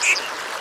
Revolution.